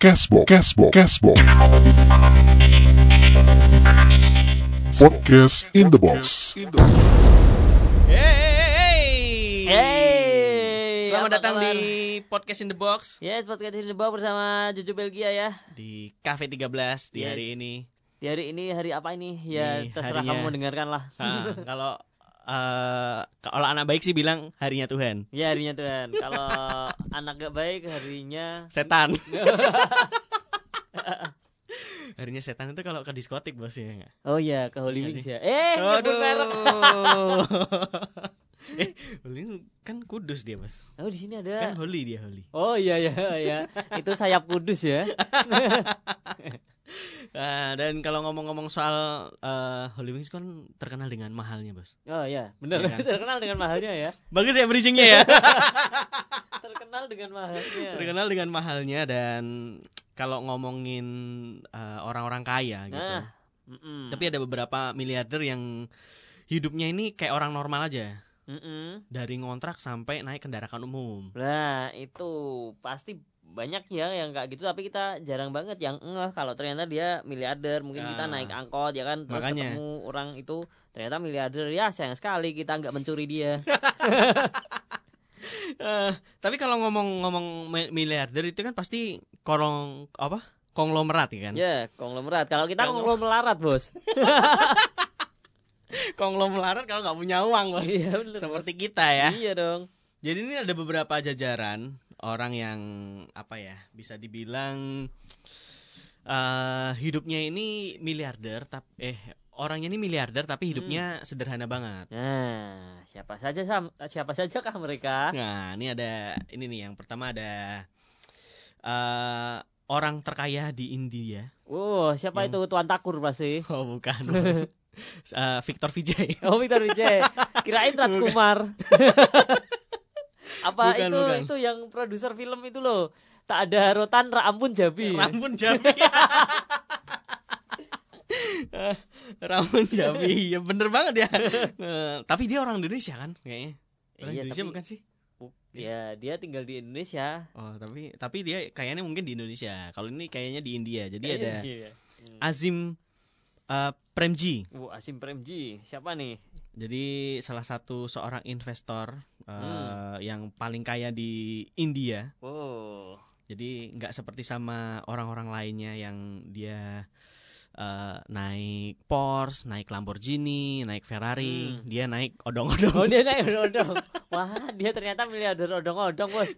Cashbox, Cashbox, Cashbox. Podcast in the box. Hey, Hey, Selamat apa datang kabar? di podcast in the box Yes, podcast ini dibawa bersama Jojo Belgia ya. di Cafe 13 di Yes. hari ini. Di hari ini hari apa ini? Ya Ini terserah harinya- kamu mendengarkan lah. Nah, kalau eh, kalau anak baik sih bilang harinya Tuhan. ya harinya Tuhan. Kalau anak gak baik harinya Setan. harinya setan itu kalau ke diskotik bos ya nggak? Oh iya ke Holy Iya Wings ya. Eh, merek. eh, Holy kan kudus dia bos. Oh di sini Kan ada. holy dia holy. Oh iya iya iya. Itu sayap kudus ya. Ah, dan kalau ngomong-ngomong soal eh, Holy Wings kan terkenal dengan mahalnya bos. Oh iya, benar. Iya kan? Terkenal dengan mahalnya ya. Bagus ya bridgingnya ya. Terkenal dengan mahalnya. terkenal dengan mahalnya dan kalau ngomongin eh, orang-orang kaya gitu. Nah, mm-mm. Tapi ada beberapa miliarder yang hidupnya ini kayak orang normal aja. Mm-mm. Dari ngontrak sampai naik kendaraan umum. Nah itu pasti banyak ya yang kayak gitu tapi kita jarang banget yang ngeh kalau ternyata dia miliarder mungkin kita Ah. naik angkot ya kan terus Makanya. ketemu orang itu ternyata miliarder ya sayang sekali kita nggak mencuri dia Eh, tapi kalau ngomong-ngomong mi- miliarder itu kan pasti korong apa? Konglomerat ya kan? ya konglomerat kalau kita konglomerarat bos Konglomerat kalau nggak punya uang bos. iya bener Seperti kita ya. bos. iya dong Jadi ini ada beberapa jajaran orang yang apa ya bisa dibilang eh hidupnya ini miliarder tapi eh orangnya ini miliarder tapi hidupnya sederhana banget. nah siapa saja sam- siapa saja kah mereka Nah ini ada ini nih yang pertama ada eh orang terkaya di India. oh siapa Yang- itu tuan takur pasti Oh bukan. Eh, Victor Vijay. Oh Victor Vijay Kirain Rajkumar Apa Bukan, itu bukan. itu yang produser film itu loh Tak ada rotan ra ampun jabi Rambun Jabi. Rambun Jabi. Ya bener banget ya. Eh, tapi dia orang Indonesia kan kayaknya. Orang Iya, Indonesia tapi- bukan sih? Ya dia tinggal di Indonesia Oh, tapi tapi dia kayaknya mungkin di Indonesia. Kalau ini kayaknya di India. Jadi ada Iya. Azim eh, Premji. Oh, Asim Premji Siapa nih? Jadi salah satu seorang investor eh, Hmm. yang paling kaya di India. Oh Jadi nggak seperti sama orang-orang lainnya yang dia eh, naik Porsche, naik Lamborghini, naik Ferrari. Hmm. Dia naik odong-odong. Oh dia naik odong Wah dia ternyata miliarder odong-odong bos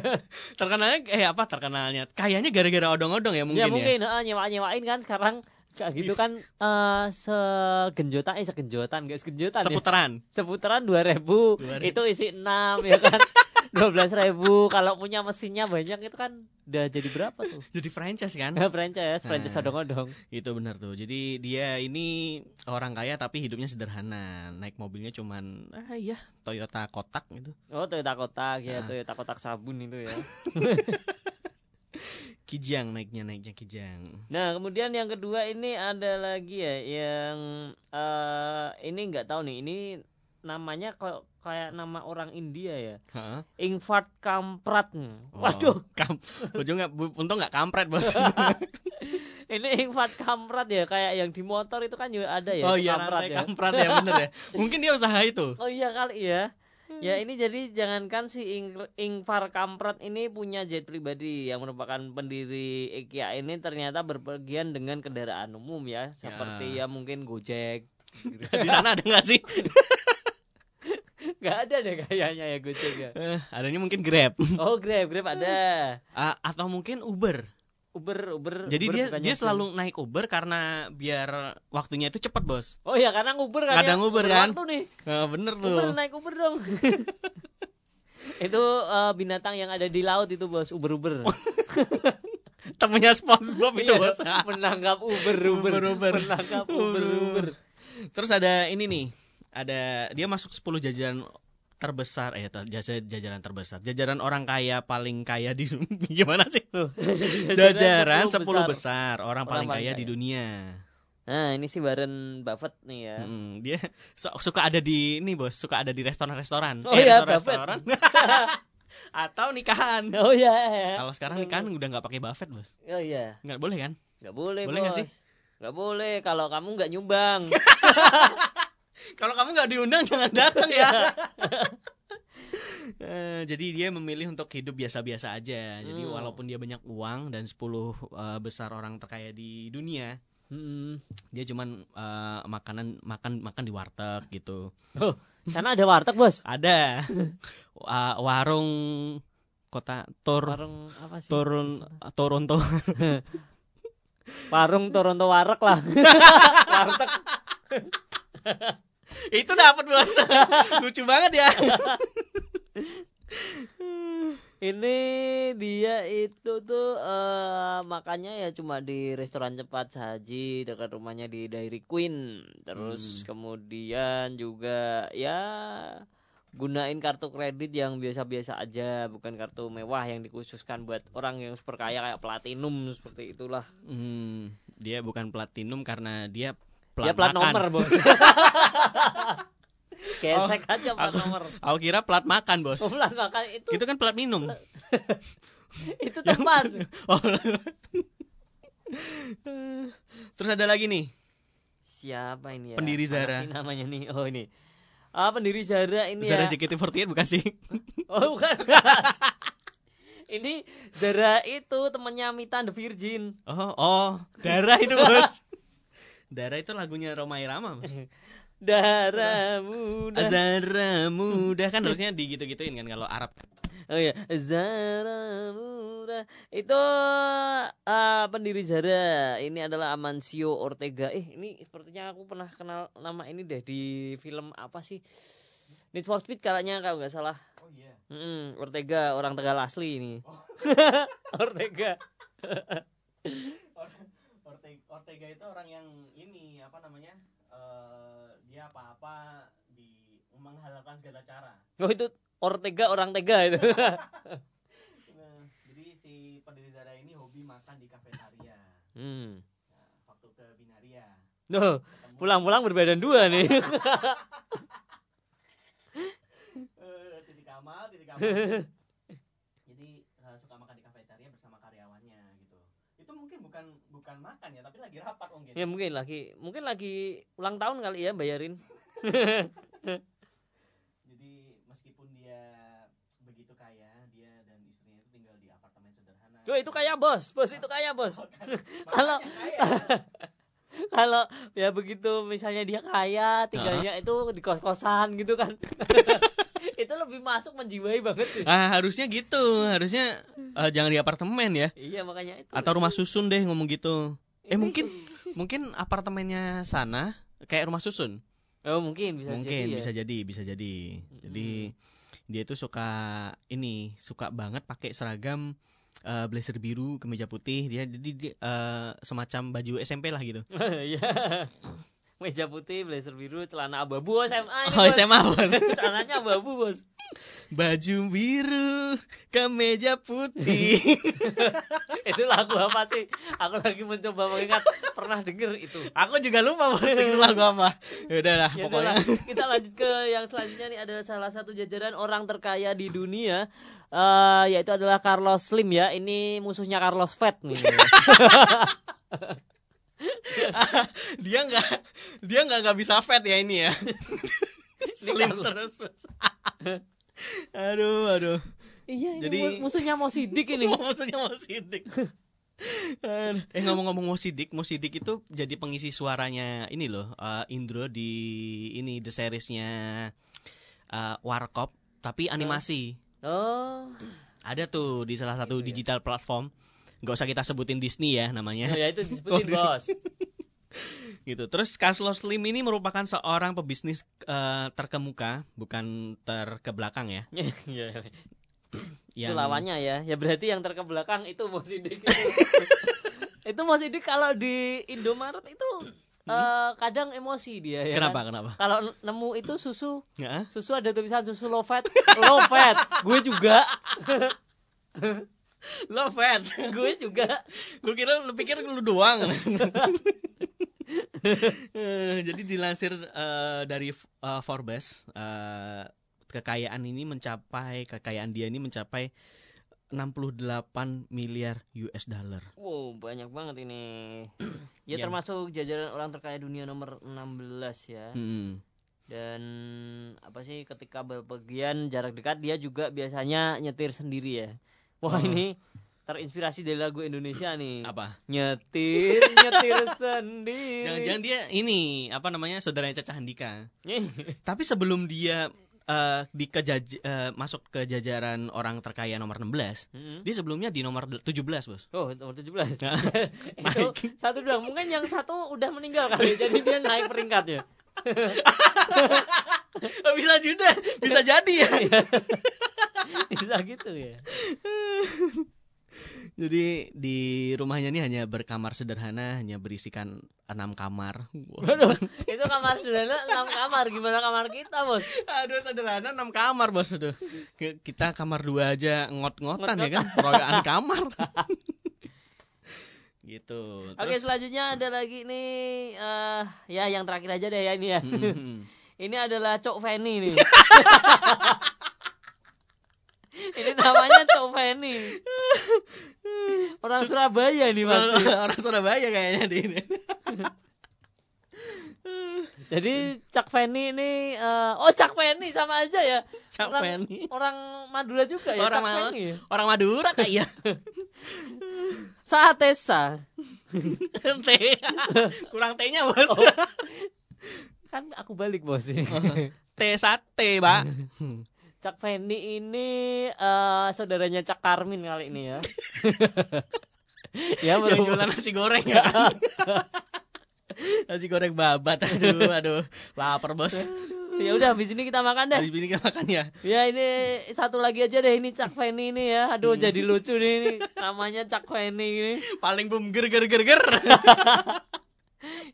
Terkenalnya eh apa terkenalnya? Kayaknya gara-gara odong-odong ya mungkin Ya ya. mungkin eh, nyewa-nyewain kan sekarang Kayak gitu kan eh segenjotan eh segenjotan guys segenjotan ya Seputaran. seputaran 2000 2000. itu isi 6 ya kan 12.000 kalau punya mesinnya banyak itu kan udah jadi berapa tuh Jadi franchise kan? franchise franchise Nah. odong-odong Itu benar tuh. Jadi dia ini orang kaya tapi hidupnya sederhana. Naik mobilnya cuman ah iya Toyota kotak gitu. oh Toyota kotak ya Nah. Toyota kotak sabun itu ya Kijang naiknya naiknya Kijang. nah kemudian yang kedua ini ada lagi ya yang eh ini nggak tahu nih ini namanya kok kayak nama orang India ya Hah? Ingvar Kamprat. Oh, waduh kam bu- untung nggak kampret bos. ini Ingvar Kamprat ya kayak yang di motor itu kan juga ada ya oh iya Kamprat ya. kampret ya bener ya. Mungkin dia usaha itu. Oh iya kali ya. Ya ini jadi jangankan si Ing- Ingvar Kamprad ini punya jet pribadi yang merupakan pendiri IKEA ini ternyata berpergian dengan kendaraan umum ya seperti ya, mungkin Gojek. Di sana ada nggak sih? Gak ada deh kayaknya ya Gojek ya. Eh, adanya mungkin Grab. Oh Grab Grab ada. Ah, atau mungkin Uber. Uber Uber. Jadi Uber dia dia selalu naik Uber karena biar waktunya itu cepet bos. Oh iya karena Uber kan. Kadang ya. Uber kan. Waktu nih. Nah, bener tuh. Uber naik Uber dong. itu eh, binatang yang ada di laut itu bos Uber Uber. Temennya SpongeBob itu Iya, bos. menangkap Uber Uber Uber, Uber. menangkap Uber Uber. Terus ada ini nih. Ada dia masuk 10 jajaran terbesar eh ter- jajaran terbesar. Jajaran orang kaya paling kaya di gimana sih? Jajaran 10 besar, orang, paling paling kaya, kaya. di dunia. Nah, ini si Warren Buffett nih ya. Mm, dia su- suka ada di ini bos, suka ada di restoran-restoran. Oh iya, restoran-restoran. Atau nikahan. Oh iya. Kalau sekarang nikahan udah nggak pakai buffet bos. Oh iya. Nggak boleh kan? Nggak boleh, Boleh nggak sih? Nggak boleh kalau kamu nggak nyumbang. Kalau kamu nggak diundang jangan datang ya. Eh, jadi dia memilih untuk hidup biasa-biasa aja. Jadi Hmm. walaupun dia banyak uang dan 10 eh, besar orang terkaya di dunia, Hmm. dia cuman eh, makanan makan makan di warteg gitu. Oh, sana ada warteg, Bos. Ada Wa- warung kota Tor Warung apa sih? Turun Toronto. Warung Toronto Warek lah. warteg. Itu dapat bos. Lucu banget ya. Ini dia itu tuh eh makannya ya cuma di restoran cepat saji dekat rumahnya di Dairy Queen. Terus kemudian juga ya gunain kartu kredit yang biasa-biasa aja, bukan kartu mewah yang dikhususkan buat orang yang super kaya kayak platinum seperti itulah. Hmm, dia bukan platinum karena dia plat, Dia plat makan. nomor, Bos. Gesek aja plat aku- nomor. Aku kira plat makan bos. Oh, plat makan itu Itu kan plat minum. itu tempat. Oh. Terus ada lagi nih. Siapa ini ya? Pendiri Apa Zara. sih namanya nih. Oh ini. Ah pendiri Zara ini Zara ya. JKT48 bukan sih? Oh bukan. ini Zara itu temennya Mita the Virgin. Oh, oh, darah itu bos. Darah itu lagunya Roma Irama. Dara muda. Zara muda kan harusnya digitu-gituin kan kalau Arab. Oh iya, Zara muda. Itu eh, pendiri Zara. Ini adalah Amancio Ortega. Eh, ini sepertinya aku pernah kenal nama ini deh di film apa sih? Need for Speed kayaknya kalau nggak salah. Oh iya. Mm, Ortega orang Tegal asli ini. Ortega. Ortega, Ortega itu orang yang ini apa namanya? eh, dia apa-apa di menghalalkan segala cara. Oh itu Ortega orang Tega itu. Nah, jadi si pendiri Zara ini hobi makan di kafetaria. hmm. Nah, waktu ke Binaria. Ketemu- pulang-pulang berbadan dua nih. Eh, titik kamal, titik kamal. Jadi eh, suka makan di kafetaria bersama karyawannya gitu. Itu mungkin bukan bukan makan ya, tapi lagi rapat mungkin. ya mungkin lagi mungkin lagi ulang tahun kali ya bayarin. Jadi meskipun dia begitu kaya, dia dan istrinya itu tinggal di apartemen sederhana. Tuh itu kayak bos, bos itu kayak bos. Kalau- Makanya kaya. Kalau ya begitu misalnya dia kaya, tinggalnya itu di kos-kosan gitu kan. itu lebih masuk menjiwai banget sih. Ah, harusnya gitu. Harusnya eh, jangan di apartemen ya. Iya makanya itu. Atau rumah susun deh ngomong gitu. Eh Ini- mungkin mungkin apartemennya sana kayak rumah susun. Oh mungkin bisa mungkin jadi ya. bisa jadi bisa jadi jadi dia itu suka ini suka banget pakai seragam eh, blazer biru kemeja putih dia jadi dia, eh, semacam baju SMP lah gitu Iya. Meja putih, blazer biru, celana abu-abu SMA ini. oh bos. SMA bos Celananya abu-abu, Bos. Baju biru kemeja putih itu lagu apa sih? Aku lagi mencoba mengingat pernah denger itu. aku juga lupa bos itu lagu apa ya udahlah Ya pokoknya udahlah, kita lanjut ke yang selanjutnya nih adalah salah satu jajaran orang terkaya di dunia eh yaitu adalah Carlos Slim ya. Ini musuhnya Carlos Fat nih. dia nggak dia nggak nggak bisa fat ya ini ya slim terus. Aduh aduh iya, ini Jadi- mu- musuhnya Mo Sidik ini. Maksudnya mau sidik. eh ngomong-ngomong mau sidik, mau sidik itu jadi pengisi suaranya ini loh, eh, Indro di ini the seriesnya eh, Warkop, tapi animasi. Oh, Ada tuh di salah satu Gitu ya. digital platform. Gak usah kita sebutin Disney ya namanya. ya itu disebutin Oh, bos. gitu. Terus Carlos Slim ini merupakan seorang pebisnis eh, terkemuka, bukan terkebelakang ya. Iya. Yang Itu lawannya ya. Ya berarti yang terkebelakang itu Mo Sidik. itu Mo Sidik kalau di Indomaret itu eh, kadang emosi dia ya. Kenapa? kan? Kenapa? Kalau nemu itu susu Ya? susu ada tulisan susu low fat low fat gue juga Love fat. gue juga Gue kira lu pikir lu doang. Eh, jadi dilansir eh, dari eh, Forbes, eh, kekayaan ini mencapai kekayaan dia ini mencapai 68 miliar US dollar. Wow, banyak banget ini. ya Yang- termasuk jajaran orang terkaya dunia nomor 16 ya. Hmm. Dan apa sih ketika bepergian jarak dekat dia juga biasanya nyetir sendiri ya. Wah, Oh. ini terinspirasi dari lagu Indonesia nih. Apa? Nyetir, nyetir sendiri. Jangan-jangan dia ini apa namanya saudaranya Caca Handika. Nih, Tapi sebelum dia eh, di kejaj- eh, masuk ke jajaran orang terkaya nomor 16, Mm-mm. dia sebelumnya di nomor 17, Bos. Oh, nomor 17. Nah, itu satu doang. Mungkin yang satu udah meninggal kali. Jadi dia naik peringkatnya. bisa juga, bisa jadi ya. Bisa gitu ya. Jadi di rumahnya ini hanya berkamar sederhana, hanya berisikan enam kamar. Waduh, itu kamar sederhana 6 kamar. Gimana kamar kita, Bos? Aduh sederhana enam kamar bos aduh. Kita kamar dua aja ngot-ngotan ya kan, royokan kamar. gitu. Oke, Terus, selanjutnya ada lagi nih eh ya yang terakhir aja deh ya ini ya. Hmm. Ini adalah Cok Feni nih. ini namanya Cok Feni. Orang Surabaya nih pasti. orang Surabaya kayaknya di ini. Jadi Cak Feni ini eh, oh Cak Feni sama aja ya. Cak orang, Feni. Orang Madura juga ya Orang Cak Ma- Feni. ya? Orang Madura kayak Saatesa. T. Kurang T-nya bos. Oh. Kan aku balik bos T sate, Pak. Cak Fendi ini eh, saudaranya Cak Karmin kali ini ya. ya Yang berhubung- jualan nasi goreng ya kan. nasi goreng babat. Aduh, aduh. Lapar, Bos. ya udah habis ini kita makan deh. Dari sini kita makan ya. Ya ini satu lagi aja deh ini Cak Fendi ini ya. Aduh jadi lucu nih ini namanya Cak Fendi ini. Paling boom ger ger ger ger.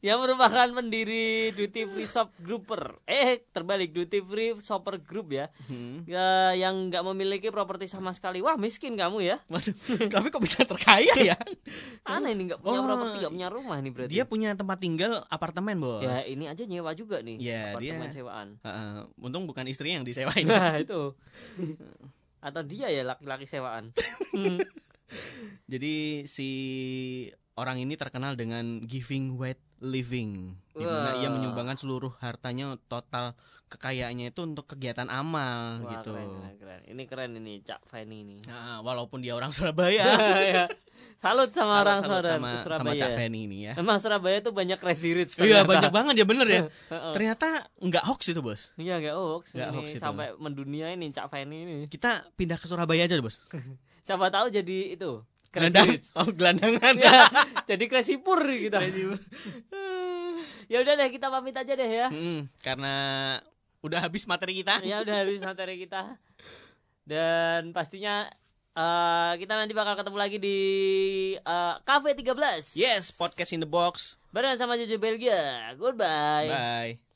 Yang merupakan pendiri Duty Free Shop Grouper. Eh terbalik Duty Free Shopper Group ya. Hmm. Ya, yang nggak memiliki properti sama sekali. Wah miskin kamu ya. Waduh, tapi kok bisa terkaya ya? Aneh nih nggak punya Oh, properti nggak punya rumah nih berarti. Dia punya tempat tinggal apartemen, Bos. Ya ini aja nyewa juga nih. Ya, apartemen dia- sewaan. Heeh, untung bukan istrinya yang disewain. Nah itu. Atau dia ya laki-laki sewaan. Hmm. Jadi si orang ini terkenal dengan giving weight living. Di mana ia menyumbangkan seluruh hartanya total kekayaannya itu untuk kegiatan amal Wah, gitu. keren, keren. Ini keren ini Cak Feni ini. Nah, walaupun dia orang Surabaya. Ya. Salut sama Salut- orang salut Surabaya. sama, sama Surabaya. Cak Feni ini ya. Emang Surabaya tuh banyak crazy rich. Iya banyak banget ya bener ya. Ternyata nggak hoax itu bos. Iya nggak hoax. Nggak hoax itu. Sampai mendunia ini Cak Feni ini. Kita pindah ke Surabaya aja bos. Siapa tahu jadi itu. Gelandang. Oh gelandangan. Ya, jadi crazy pur kita. ya udah deh kita pamit aja deh ya. Hmm, karena udah habis materi kita. ya udah habis materi kita dan pastinya eh, kita nanti bakal ketemu lagi di eh, Cafe 13 Yes, podcast in the box. bareng sama Jojo Belgia goodbye Bye.